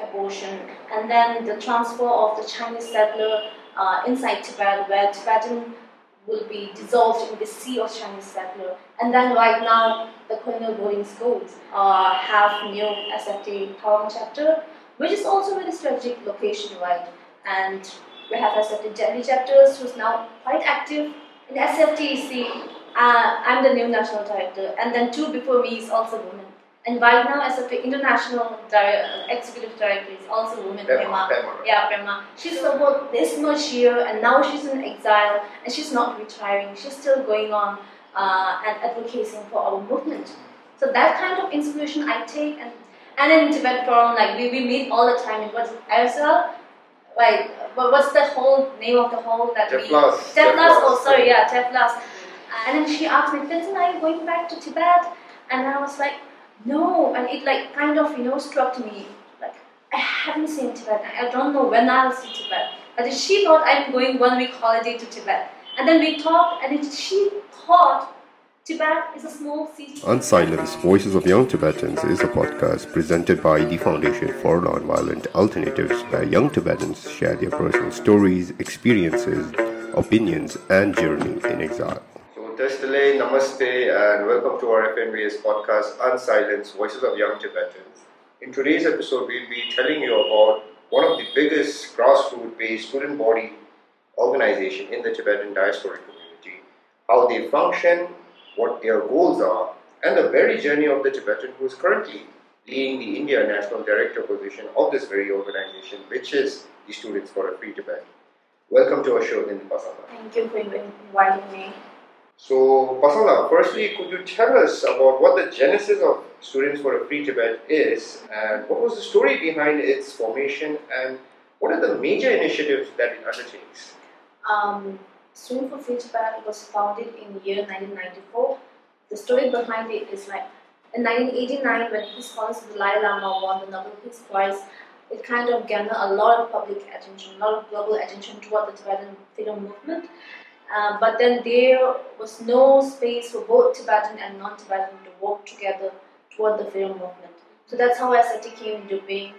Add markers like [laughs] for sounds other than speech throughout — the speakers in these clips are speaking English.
abortion, and then the transfer of the Chinese settler uh, inside Tibet, where Tibetan will be dissolved in the sea of Chinese settler. And then right now, the colonial boarding schools uh, have new SFT Tawang chapter, which is also a very strategic location, right? And we have SFT Delhi chapters, who's now quite active in SFT. See, uh, I'm the new national director, and then two before me is also women. And right now, as the international di- executive director is also a woman, Pema. Pema. Yeah, Pema. She's supported this much year, and now she's in exile, and she's not retiring. She's still going on uh, and advocating for our movement. So that kind of inspiration I take, and and in Tibet Forum, like we, we meet all the time. It was Erza, like what, what's the whole name of the hall that we? Teflas. Teflas. Oh, sorry, yeah, Teflas. And then she asked me, Vincent, are you going back to Tibet? And I was like, no. And it like kind of you know struck me like I haven't seen Tibet. I don't know when I'll see Tibet. But she thought I'm going one week holiday to Tibet. And then we talked, and she thought Tibet is a small city. Unsilenced Voices of Young Tibetans is a podcast presented by the Foundation for Nonviolent Alternatives, where young Tibetans share their personal stories, experiences, opinions, and journey in exile. So, Namaste, and welcome to our FNVA podcast, Unsilenced Voices of Young Tibetans. In today's episode, we'll be telling you about one of the biggest grassroots based student body organization in the Tibetan diasporic community, how they function, what their goals are, and the very journey of the Tibetan who is currently leading the India National Director position of this very organization, which is the Students for a Free Tibet. Welcome to our show, Nindi Passang la. Thank you for inviting me. So, Passang la, firstly, could you tell us about what the genesis of Students for a Free Tibet is, and what was the story behind its formation, and what are the major initiatives that it undertakes? Um, Student for Free Tibet was founded in the year 1994. The story behind it is like in 1989, when His the Dalai Lama won the Nobel Peace Prize, it kind of garnered a lot of public attention, a lot of global attention toward the Tibetan freedom movement. Uh, but then there was no space for both Tibetan and non-Tibetan to work together toward the freedom movement. So that's how SFT came into being.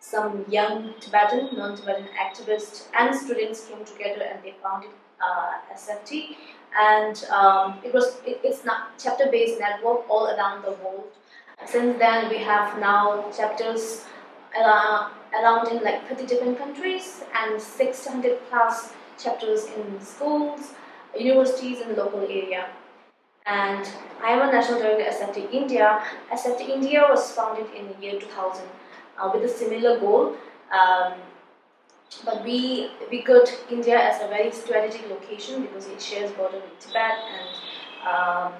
Some young Tibetan, non-Tibetan activists and students came together and they founded uh, SFT. And um, it was it, it's not chapter-based network all around the world. Since then, we have now chapters uh, around in like 30 different countries and 600 plus chapters in schools, universities, in the local area. And I am a national director at SFT India. SFT India was founded in the year 2000 uh, with a similar goal. Um, but we we got India as a very strategic location because it shares border with Tibet and um,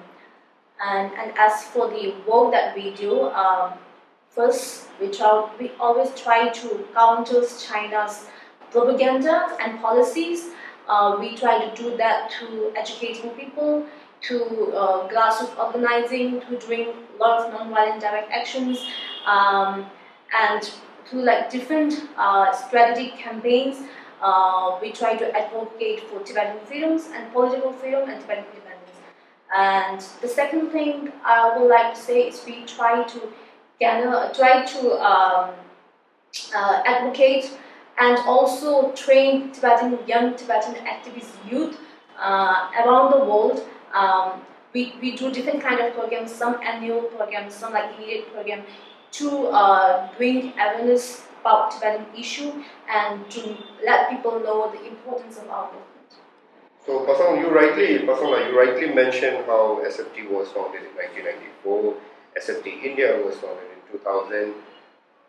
and and as for the work that we do, um, first we try we always try to counter China's propaganda and policies. Uh, we try to do that through educating people, to uh, grassroots organizing, through doing a lot of non-violent direct actions, um, and through like different uh, strategic campaigns. Uh, we try to advocate for Tibetan freedoms and political freedom and Tibetan independence. And the second thing I would like to say is we try to gather, try to um, uh, advocate and also train Tibetan young Tibetan activist youth uh, around the world. Um, we, we do different kind of programs, some annual programs, some like immediate program to uh, bring awareness about Tibetan issue and to let people know the importance of our movement. So, Passang, you rightly, Passang, you rightly mentioned how SFT was founded in 1994, SFT India was founded in 2000,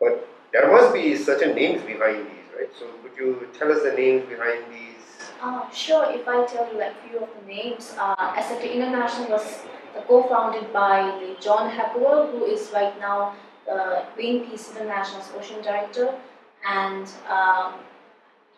but there must be certain names behind these, right? So, could you tell us the names behind these? Uh, sure, if I tell you like few of the names, uh, SFT International was co-founded by John Hocevar, who is right now the Greenpeace International's Ocean Director, and um,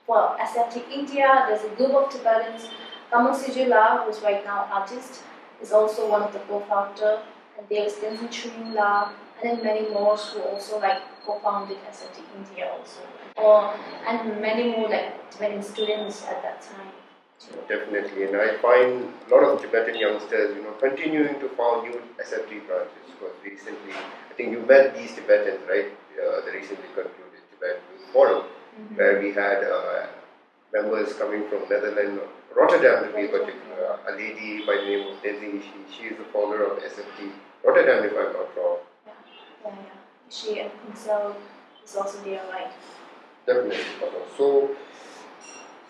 for SFT India, there's a group of Tibetans. Kamal Sijila, who's right now artist, is also one of the co-founder, and there's Tenzin Chunla, and then many more who also like co-founded SFT India also, or and many more like Tibetan students at that time. Too. Definitely, and I find a lot of Tibetan youngsters, you know, continuing to found new SFT branches. Because recently, I think you met these Tibetans, right? uh, the recently concluded Tibet Youth Forum, Mm-hmm. where we had uh, members coming from Netherlands, Rotterdam to be particular, a lady by the name of Desi, she, she is the founder of SFT Rotterdam, if I'm not wrong. Yeah, yeah. She and Pinsel is also there, right? So,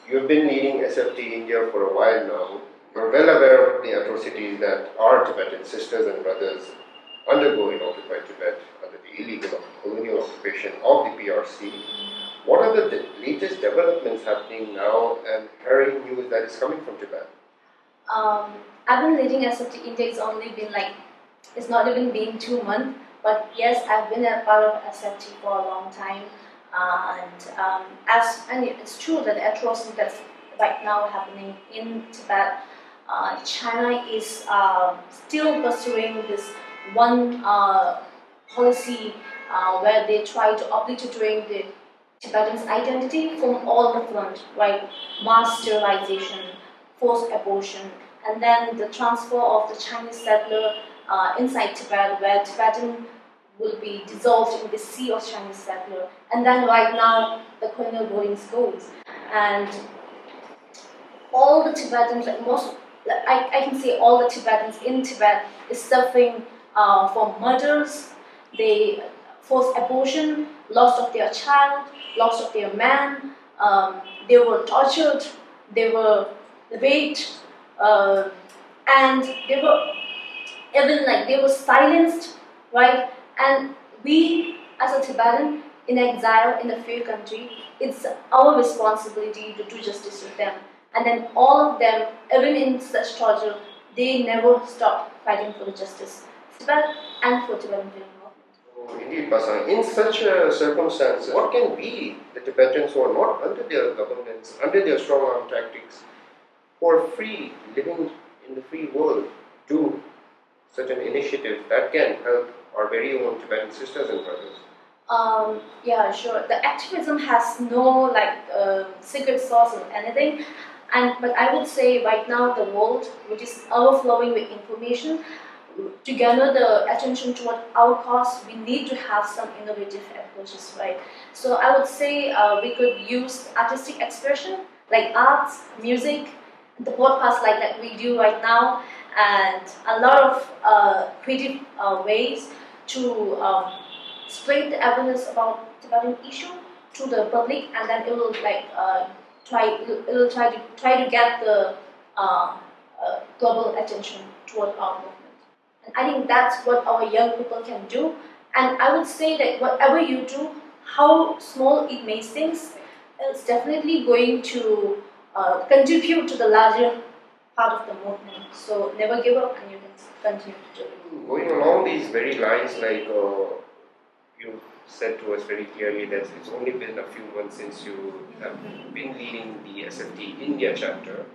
you've been leading SFT India for a while now. You're well aware of the atrocities that our Tibetan sisters and brothers undergo in occupied Tibet under the illegal colonial occupation of the PRC. What are the de- latest developments happening now and harrowing news that is coming from Tibet? Um, I've been leading SFT India. It's only been like it's not even been two months, but yes, I've been a part of SFT for a long time. Uh, and um, as and it's true that atrocity that's right now happening in Tibet, uh, China is um, still pursuing this one uh, policy uh, where they try to obliterate the Tibetan's identity from all the front, right? Mass sterilization, forced abortion, and then the transfer of the Chinese settler uh, inside Tibet, where Tibetan will be dissolved in the sea of Chinese settler. And then right now, the colonial boarding schools. And all the Tibetans, like most, I, I can say all the Tibetans in Tibet is suffering uh, from murders, they forced abortion, loss of their child, loss of their man, um, they were tortured, they were raped, uh, and they were even like they were silenced, right? And we, as a Tibetan in exile in a free country, it's our responsibility to do justice to them. And then all of them, even in such torture, they never stop fighting for the justice, Tibet and for Tibetan movement. Oh, indeed, Passang. In such uh, a circumstance, what can we, the Tibetans who are not under their governance, under their strong arm tactics, who are free, living in the free world, do such an initiative that can help our very own Tibetan sisters and brothers? Um, yeah, sure. The activism has no like uh, secret sauce or anything, and but I would say right now the world, which is overflowing with information, to gather the attention toward our cause, we need to have some innovative approaches, right? So I would say uh, we could use artistic expression like arts, music, the podcast like that we do right now, and a lot of uh, creative uh, ways to um, spread the awareness about Tibetan issue to the public, and then it will like uh, try it will try to try to get the uh, uh, global attention toward our movement. And I think that's what our young people can do. And I would say that whatever you do, how small it may seem, it's definitely going to uh, contribute to the larger part of the movement. So never give up, and you can continue to do it. Going along these very lines, like uh, you said to us very clearly that it's only been a few months since you have been leading the SFT India chapter.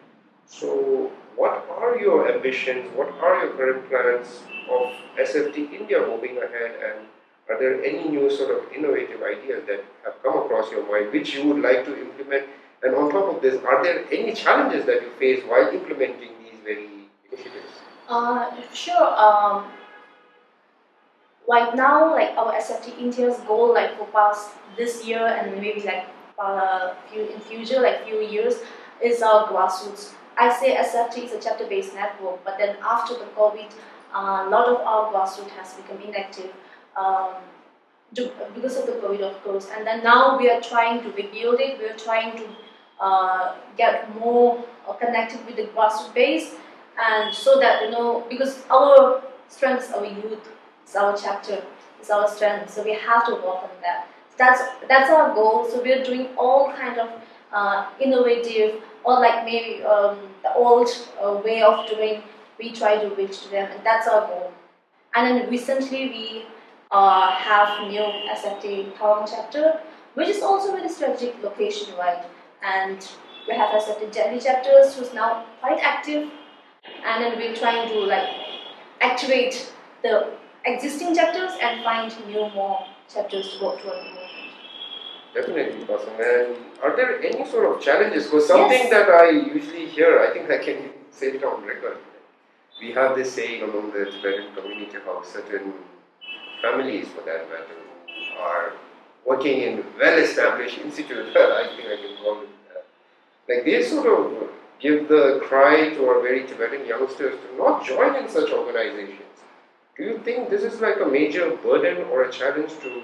So, what are your ambitions? What are your current plans of SFT India moving ahead? And are there any new sort of innovative ideas that have come across your mind which you would like to implement? And on top of this, are there any challenges that you face while implementing these very initiatives? Uh, sure. Um, right now, like our SFT India's goal, like for past this year and maybe like uh, few in future, like few years, is our grassroots. I say SFT is a chapter-based network, but then after the COVID, a lot of our grassroots has become inactive. Um, because of the COVID, of course, and then now we are trying to rebuild it. We are trying to uh, get more uh, connected with the grassroots base, and so that you know, because our strength our youth, it's our chapter, it's our strength. So we have to work on that. That's that's our goal. So we are doing all kind of uh, innovative or like maybe um, the old uh, way of doing. We try to reach to them, and that's our goal. And then recently we uh, have new SFT Tawang chapter, which is also very strategic location, right? And we have SFT Delhi chapters, who's now quite active, and then we're trying to like activate the existing chapters and find new more chapters to work toward the movement. Definitely, Passang. And um, are there any sort of challenges? Because something Yes. that I usually hear, I think I can say it on record. We have this saying among the Tibetan community how certain families, for that matter, are working in well-established institutes, [laughs] I think I can it that. Like they sort of give the cry to our very Tibetan youngsters to not join in such organizations. Do you think this is like a major burden or a challenge to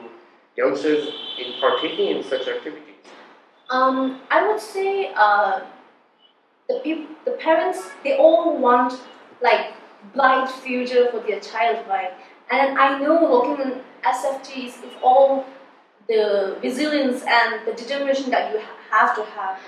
youngsters in partaking in such activities? Um, I would say uh, the people, the parents, they all want like bright future for their child, right? And I know working in SFTs it's all the resilience and the determination that you have to have.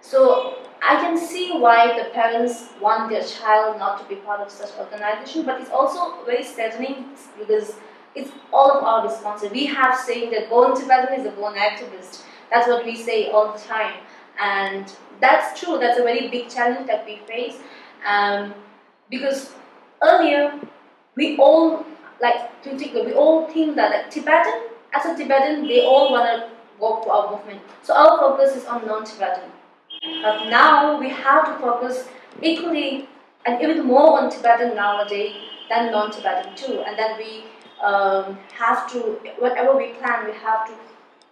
So I can see why the parents want their child not to be part of such organization, but it's also very saddening because it's all of our responsibility. We have saying that born Tibetan is a born activist. That's what we say all the time, and that's true. That's a very big challenge that we face, um, because earlier we all like to think we all think that like, Tibetan as a Tibetan they all want to work for our movement. So our focus is on non-Tibetan. But now we have to focus equally and even more on Tibetan nowadays than non-Tibetan too. And then we um, have to, whatever we plan, we have to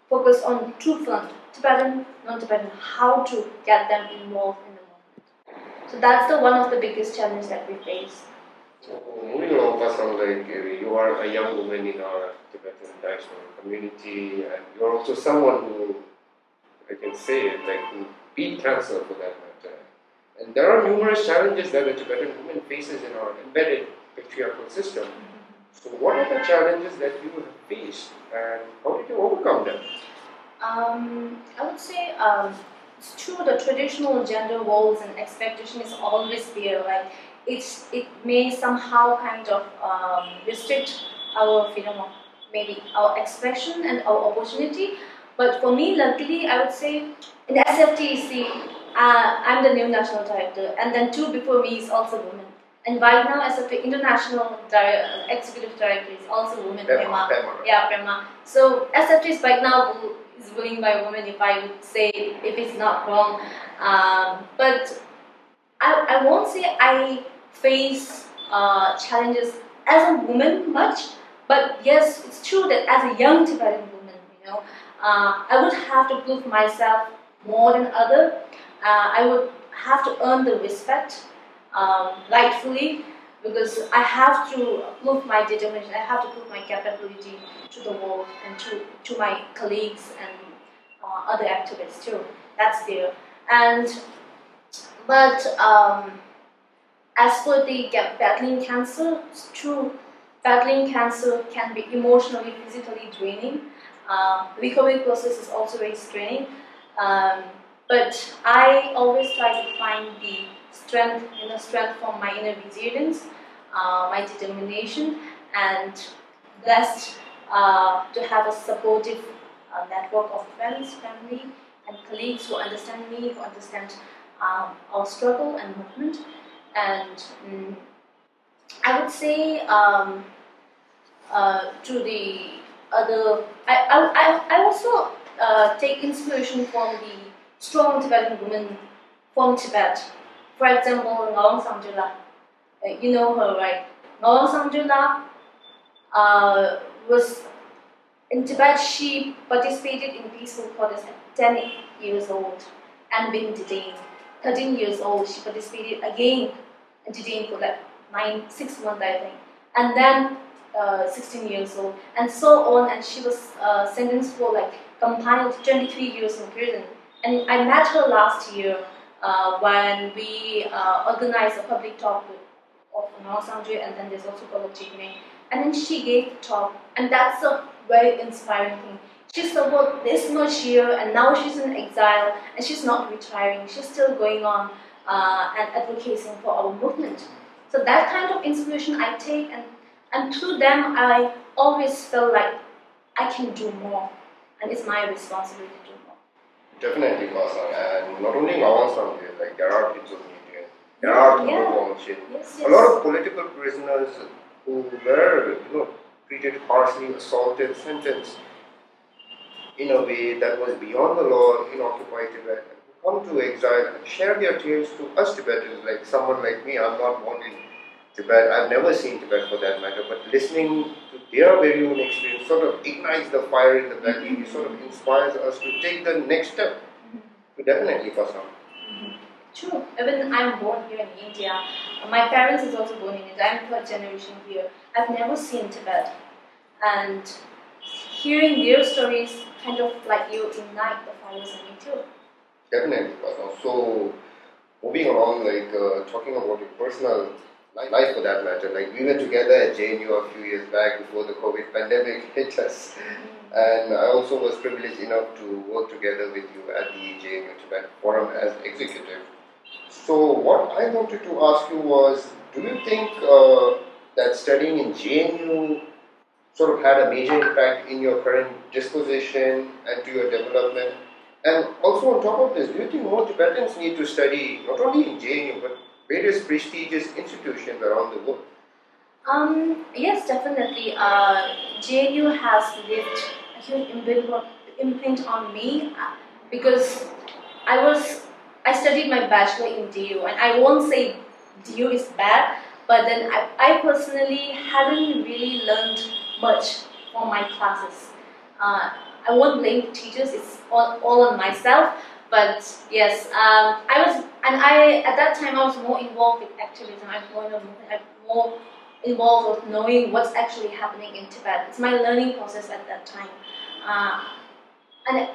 focus on two fronts, Tibetan, non-Tibetan, how to get them involved in the movement. So that's the one of the biggest challenges that we face. Moving along, Passang, you are a young woman in our Tibetan diaspora community, and you're also someone who, I can say it, like who beat cancer for that matter. And there are numerous challenges that the Tibetan woman faces in our embedded patriarchal system. So, what are the challenges that you have faced, and how did you overcome them? Um, I would say um, it's true. The traditional gender roles and expectation is always there. Like it's it may somehow kind of um, restrict our freedom of maybe our expression and our opportunity. But for me, luckily, I would say in the SFTC, uh, I'm the new national director, and then two before me is also women. And right now, as international executive director is also woman, Pema, Pema. Yeah, Pema. So SFT is right now is ruling by women, if I would say, if it's not wrong. Um, but I, I won't say I face uh, challenges as a woman much, but yes, it's true that as a young Tibetan woman, you know, uh, I would have to prove myself more than other. Uh, I would have to earn the respect um, rightfully because I have to prove my determination. I have to prove my capability to the world and to, to my colleagues and uh, other activists too. That's there. And but um, as for the battling cancer, it's true. Battling cancer can be emotionally, physically draining. Uh, recovery process is also very straining. Um, but I always try to find the strength, inner strength from my inner resilience, uh, my determination, and blessed uh, to have a supportive uh, network of friends, family, and colleagues who understand me, who understand um, our struggle and movement. And um, I would say um, uh, to the other, I, I, I also uh, take inspiration from the strong Tibetan women from Tibet. For example, Ngawang Sangdrol la. Uh, you know her, right? Ngawang Sangdrol la uh, was in Tibet. She participated in peaceful protest at 10 years old and been detained. 13 years old, she participated again and detained for like nine, six months, I think. And then uh, 16 years old, and so on. And she was uh, sentenced for like compiled 23 years in prison. And I met her last year uh, when we uh, organized a public talk of Ngawang Sangdrol, and then there's also Golok Jigme. And then she gave the talk, and that's a very inspiring thing. She suffered this much year, and now she's in exile, and she's not retiring. She's still going on uh, and advocating for our movement. So that kind of inspiration I take, and and through them, I always feel like I can do more, and it's my responsibility to do more. Definitely, Passang. And not only Sangdrol, like there are kids of media, there are people Yeah. Chin. Yes, A lot of political prisoners who were, you know, treated harshly, assaulted, sentenced in a way that was beyond the law in occupied Tibet, who come to exile and share their tales to us Tibetans, like someone like me. I'm not born in Tibet. I've never seen Tibet for that matter, but listening to their very own experience sort of ignites the fire in the belly. It sort of inspires us to take the next step to definitely for some. Mm-hmm. True. Even I'm born here in India. My parents is also born in India. I'm third generation here. I've never seen Tibet, and hearing their stories kind of like you ignite the fires in me too. Definitely. So, moving along, like uh, talking about your personal life, life for that matter. Like we were together at JNU a few years back before the COVID pandemic [laughs] hit us, and I also was privileged enough to work together with you at the JNU Tibet Forum as executive. So, what I wanted to ask you was, do you think uh, that studying in JNU sort of had a major impact in your current disposition and to your development? And also on top of this, do you think more Tibetans need to study not only in JNU but various prestigious institutions around the world? Um, yes, definitely. Uh, JNU has left a huge imprint- on me uh, because I was I studied my bachelor in DU, and I won't say DU is bad, but then I, I personally haven't really learned much from my classes. Uh, I won't blame the teachers; it's all, all on myself. But yes, um, I was, and I at that time I was more involved with activism. I was more, I'm more involved with knowing what's actually happening in Tibet. It's my learning process at that time. Uh, and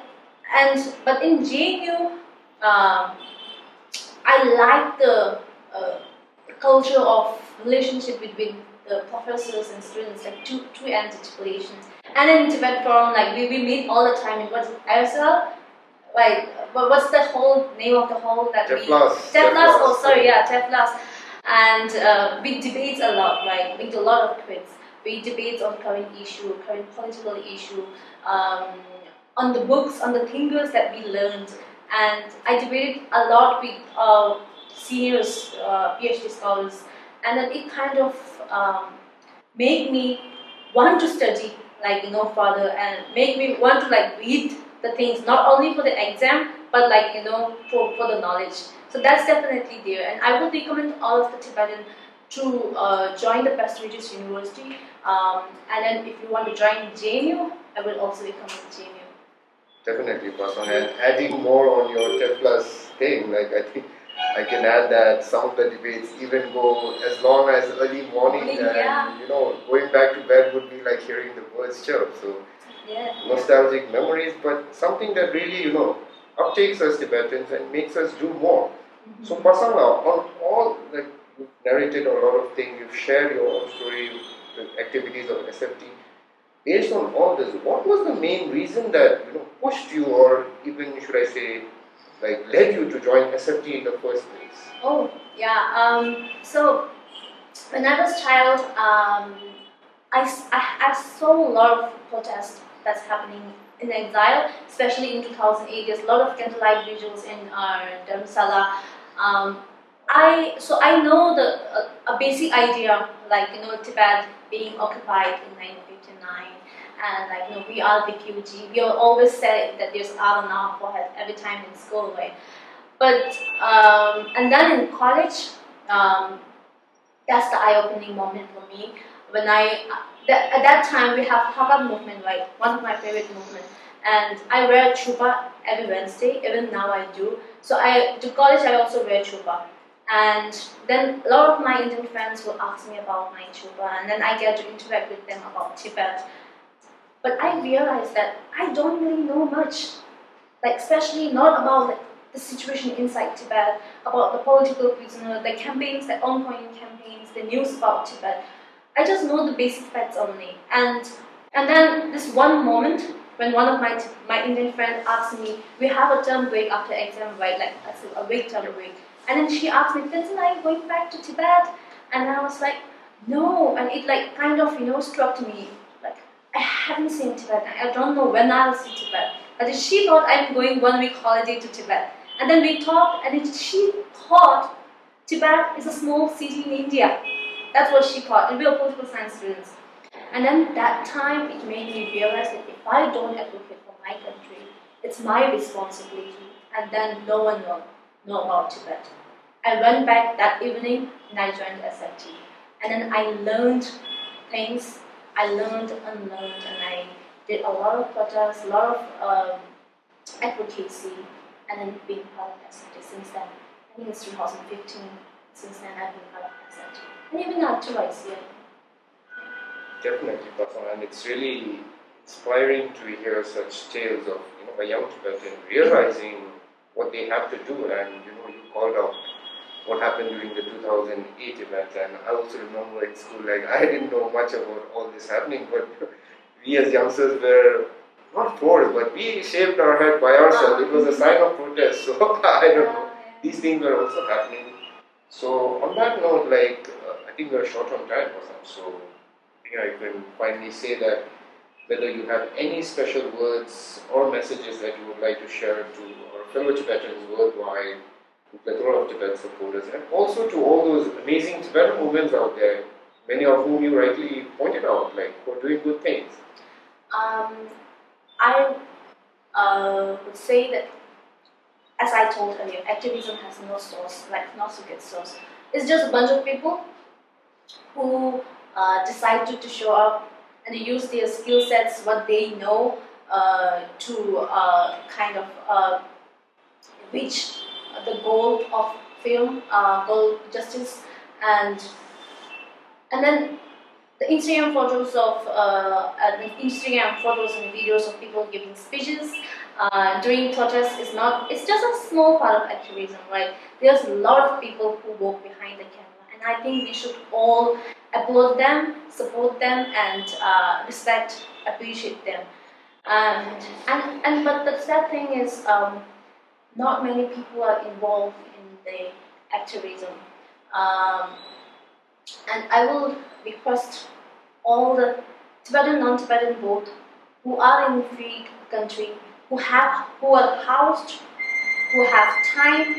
and but in JNU, um, I like the uh, culture of relationship between the professors and students, like two two entity relations. And in Tibet Forum, like we, we meet all the time in what's ISL, like what, what's the whole name of the hall that we Teflas. Teflas, oh sorry, yeah, Teflas. And uh, we debate a lot, right? We do a lot of quiz. We debate on current issue, current political issue, um, on the books, on the thinkers that we learned. And I debated a lot with uh, seniors, uh, PhD scholars, and then it kind of um, made me want to study, like you know, further, and make me want to like read the things not only for the exam, but like you know, for, for the knowledge. So that's definitely there, and I would recommend all of the Tibetan to uh, join the prestigious university. Um, and then if you want to join JNU, I will also recommend JNU. Definitely, Passang. And adding more on your T plus thing, like I think I can add that some of the debates even go as long as early morning, Morning, and yeah. you know, going back to bed would be like hearing the birds chirp. So Yeah. nostalgic memories, but something that really, you know, uptakes us Tibetans and makes us do more. Mm-hmm. So Passang la, on all like you've narrated a lot of things, you've shared your own story, the activities of SFT. Based on all this, what was the main reason that you know pushed you, or even should I say, like led you to join SFT in the first place? Oh, yeah. Um, so, when I was child, um, I, I, I saw a lot of protests that's happening in exile, especially in 2008. There's a lot of candlelight visuals in our Dharamsala. Um, I so I know the a, a basic idea, like you know Tibet being occupied in 1959, and like you know we are refugee. We are always said that there's art on our forehead every time in school, right? But um, and then in college, um, that's the eye-opening moment for me when I that, at that time we have Lhakar movement, right? One of my favorite movements, and I wear chupa every Wednesday. Even now I do. So I to college I also wear chupa, and then a lot of my Indian friends will ask me about my chupa, and then I get to interact with them about Tibet. But I realized that I don't really know much, like especially not about like, the situation inside Tibet, about the political prisoner, the campaigns, the ongoing campaigns, the news about Tibet. I just know the basic facts only. And and then this one moment when one of my my Indian friend asked me, we have a term break after exam, right? Like a- week term break. And then she asked me, Vincent, are you going back to Tibet? And I was like, no. And it like kind of you know struck me I haven't seen Tibet. I don't know when I'll see Tibet. But she thought I'm going one week holiday to Tibet. And then we talked, and she thought Tibet is a small city in India. That's what she thought, and we are political science students. And then that time, it made me realize that if I don't advocate for my country, it's my responsibility, and then no one will know about Tibet. I went back that evening and I joined SFT. And then I learned things, I learned, and learned, and I did a lot of protests, a lot of um, advocacy, and then being part of SFT since then. I think it's 2015. Since then, I've been part of SFT. And even up to ICA. Definitely, Pastor, and it's really inspiring to hear such tales of you know a young Tibetan realizing what they have to do, and you know you called out what happened during the 2008 event, and I also remember in school like I didn't know much about all this happening, [laughs] but we as youngsters were not forced, but we shaved our head by ourselves. It was a sign of protest, so [laughs] I don't know. These things were also happening. So on that note, like uh, I think we're short on time or something, so know, I can finally say that whether you have any special words or messages that you would like to share to our fellow Tibetans worldwide, plethora of Tibet supporters, and also to all those amazing Tibetan women out there, many of whom you rightly pointed out, like are doing good things. Um, I uh, would say that, as I told earlier, activism has no source, like not secret source. It's just a bunch of people who uh, decide to, to show up and use their skill sets, what they know, uh, to uh, kind of uh, reach the goal of film, uh, justice, and and then the Instagram photos of uh, Instagram photos and videos of people giving speeches uh, during protests is not. It's just a small part of activism, right? There's a lot of people who work behind the camera, and I think we should all applaud them, support them, and uh, respect, appreciate them. And and and but the sad thing is, um, not many people are involved in the activism. Um, and I will request all the Tibetan, non-Tibetan both who are in free country, who have, who are housed, who have time,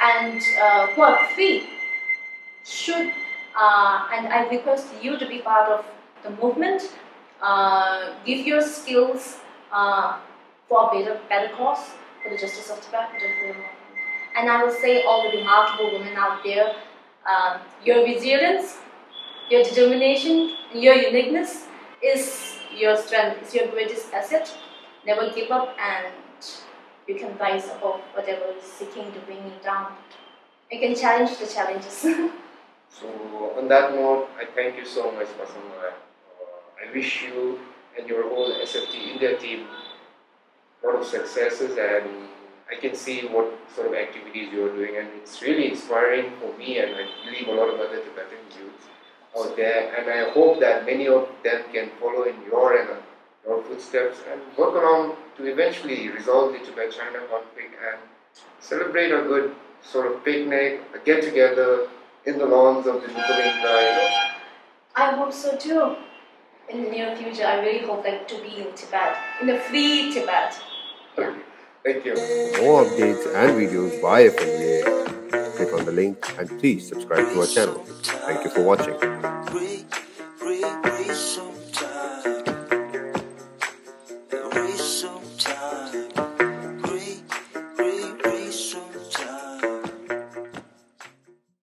and uh, who are free, should, uh, and I request you to be part of the movement. Uh, give your skills uh, for a better, better cause, for the justice of Tibet, and I will say all the remarkable women out there, um, your resilience, your determination, your uniqueness is your strength, is your greatest asset. Never give up and you can rise above whatever is seeking to bring you down. You can challenge the challenges. [laughs] so on that note, I thank you so much, Masama. Uh, I wish you and your whole SFT India team lot of successes and I can see what sort of activities you're doing and it's really inspiring for me and I believe a lot of other Tibetan youth out there and I hope that many of them can follow in your and your footsteps and work along to eventually resolve the Tibet-China conflict and celebrate a good sort of picnic, a get-together in the lawns of the Norbulingka, you know. I hope so too. In the near future, I really hope that to be in Tibet, in the free Tibet. Yeah. Thank you. For more updates and videos by FNVA, click on the link and please subscribe to our channel. Thank you for watching.